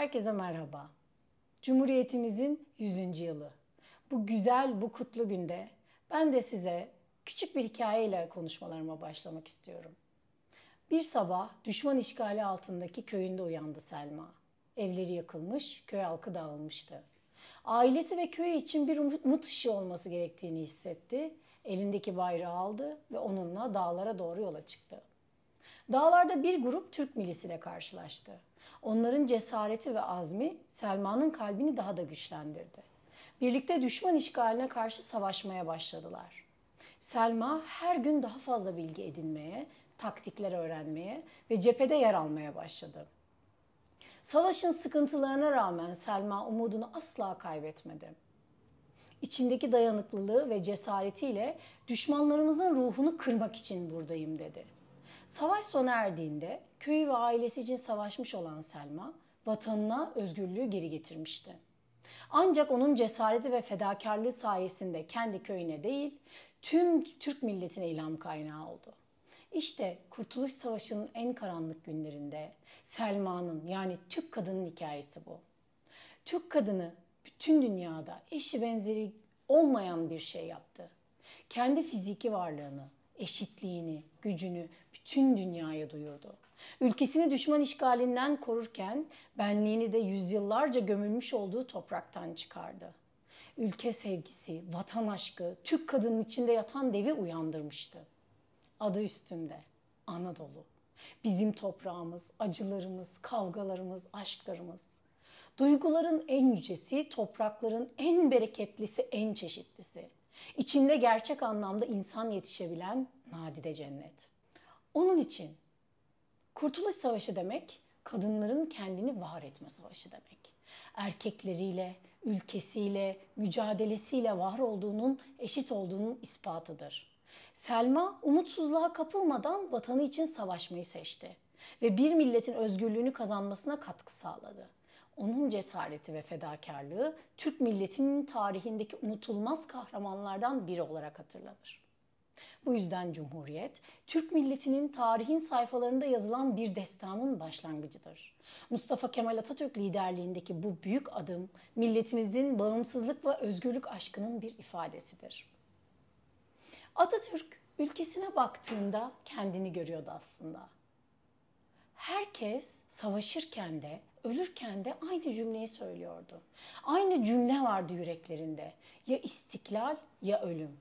Herkese merhaba. Cumhuriyetimizin 100. yılı. Bu güzel, bu kutlu günde ben de size küçük bir hikayeyle konuşmalarıma başlamak istiyorum. Bir sabah düşman işgali altındaki köyünde uyandı Selma. Evleri yakılmış, köy halkı dağılmıştı. Ailesi ve köyü için bir umut ışığı olması gerektiğini hissetti. Elindeki bayrağı aldı ve onunla dağlara doğru yola çıktı. Dağlarda bir grup Türk milisiyle karşılaştı. Onların cesareti ve azmi Selma'nın kalbini daha da güçlendirdi. Birlikte düşman işgaline karşı savaşmaya başladılar. Selma her gün daha fazla bilgi edinmeye, taktikler öğrenmeye ve cephede yer almaya başladı. Savaşın sıkıntılarına rağmen Selma umudunu asla kaybetmedi. İçindeki dayanıklılığı ve cesaretiyle düşmanlarımızın ruhunu kırmak için buradayım dedi. Savaş sona erdiğinde köyü ve ailesi için savaşmış olan Selma vatanına özgürlüğü geri getirmişti. Ancak onun cesareti ve fedakarlığı sayesinde kendi köyüne değil tüm Türk milletine ilham kaynağı oldu. İşte Kurtuluş Savaşı'nın en karanlık günlerinde Selma'nın yani Türk kadının hikayesi bu. Türk kadını bütün dünyada eşi benzeri olmayan bir şey yaptı. Kendi fiziki varlığını, eşitliğini, gücünü bütün dünyaya duyurdu. Ülkesini düşman işgalinden korurken benliğini de yüzyıllarca gömülmüş olduğu topraktan çıkardı. Ülke sevgisi, vatan aşkı Türk kadının içinde yatan devi uyandırmıştı. Adı üstünde Anadolu. Bizim toprağımız, acılarımız, kavgalarımız, aşklarımız. Duyguların en yücesi, toprakların en bereketlisi, en çeşitlisi. İçinde gerçek anlamda insan yetişebilen nadide cennet. Onun için Kurtuluş Savaşı demek kadınların kendini var etme savaşı demek. Erkekleriyle, ülkesiyle, mücadelesiyle var olduğunun, eşit olduğunun ispatıdır. Selma umutsuzluğa kapılmadan vatanı için savaşmayı seçti ve bir milletin özgürlüğünü kazanmasına katkı sağladı. Onun cesareti ve fedakarlığı Türk milletinin tarihindeki unutulmaz kahramanlardan biri olarak hatırlanır. Bu yüzden Cumhuriyet, Türk milletinin tarihin sayfalarında yazılan bir destanın başlangıcıdır. Mustafa Kemal Atatürk liderliğindeki bu büyük adım, milletimizin bağımsızlık ve özgürlük aşkının bir ifadesidir. Atatürk ülkesine baktığında kendini görüyordu aslında. Herkes savaşırken de ölürken de aynı cümleyi söylüyordu. Aynı cümle vardı yüreklerinde. Ya istiklal ya ölüm.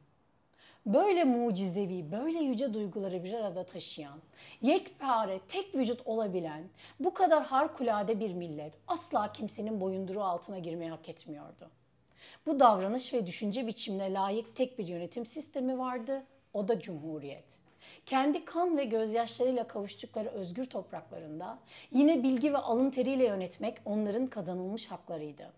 Böyle mucizevi, böyle yüce duyguları bir arada taşıyan, yekpare, tek vücut olabilen, bu kadar harikulade bir millet asla kimsenin boyunduruğu altına girmeyi hak etmiyordu. Bu davranış ve düşünce biçimine layık tek bir yönetim sistemi vardı. O da Cumhuriyet. Kendi kan ve gözyaşlarıyla kavuştukları özgür topraklarında yine bilgi ve alın teriyle yönetmek onların kazanılmış haklarıydı.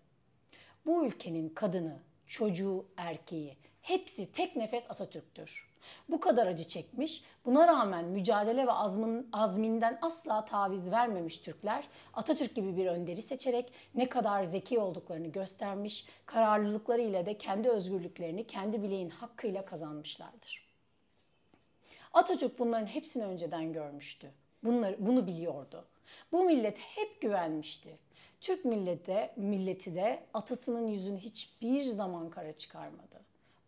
Bu ülkenin kadını, çocuğu, erkeği hepsi tek nefes Atatürk'tür. Bu kadar acı çekmiş, buna rağmen mücadele ve azmin, azminden asla taviz vermemiş Türkler Atatürk gibi bir önderi seçerek ne kadar zeki olduklarını göstermiş, kararlılıkları ile de kendi özgürlüklerini kendi bileğin hakkıyla kazanmışlardır. Atatürk bunların hepsini önceden görmüştü. Bunları, bunu biliyordu. Bu millet hep güvenmişti. Türk millete, milleti de atasının yüzünü hiçbir zaman kara çıkarmadı.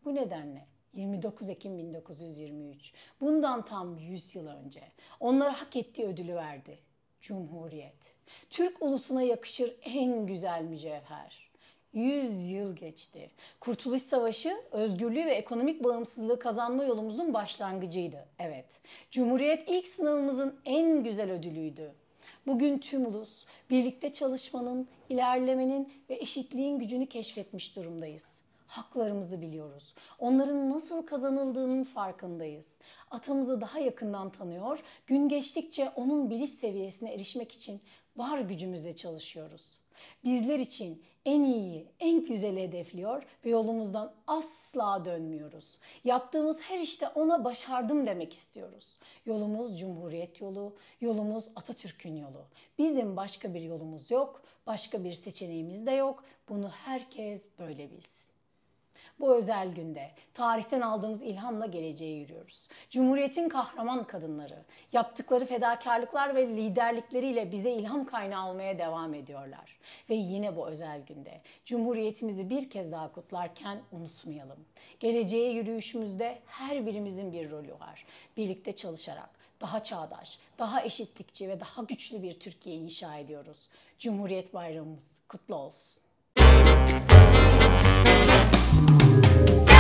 Bu nedenle 29 Ekim 1923, bundan tam 100 yıl önce onlara hak ettiği ödülü verdi. Cumhuriyet. Türk ulusuna yakışır en güzel mücevher. 100 yıl geçti. Kurtuluş Savaşı özgürlüğü ve ekonomik bağımsızlığı kazanma yolumuzun başlangıcıydı. Evet. Cumhuriyet ilk sınavımızın en güzel ödülüydü. Bugün tüm ulus birlikte çalışmanın, ilerlemenin ve eşitliğin gücünü keşfetmiş durumdayız. Haklarımızı biliyoruz. Onların nasıl kazanıldığının farkındayız. Atamızı daha yakından tanıyor, gün geçtikçe onun biliş seviyesine erişmek için var gücümüzle çalışıyoruz. Bizler için en iyiyi, en güzeli hedefliyor ve yolumuzdan asla dönmüyoruz. Yaptığımız her işte ona başardım demek istiyoruz. Yolumuz Cumhuriyet yolu, yolumuz Atatürk'ün yolu. Bizim başka bir yolumuz yok, başka bir seçeneğimiz de yok. Bunu herkes böyle bilsin. Bu özel günde tarihten aldığımız ilhamla geleceğe yürüyoruz. Cumhuriyetin kahraman kadınları yaptıkları fedakarlıklar ve liderlikleriyle bize ilham kaynağı olmaya devam ediyorlar. Ve yine bu özel günde Cumhuriyetimizi bir kez daha kutlarken unutmayalım. Geleceğe yürüyüşümüzde her birimizin bir rolü var. Birlikte çalışarak daha çağdaş, daha eşitlikçi ve daha güçlü bir Türkiye inşa ediyoruz. Cumhuriyet Bayramımız kutlu olsun. you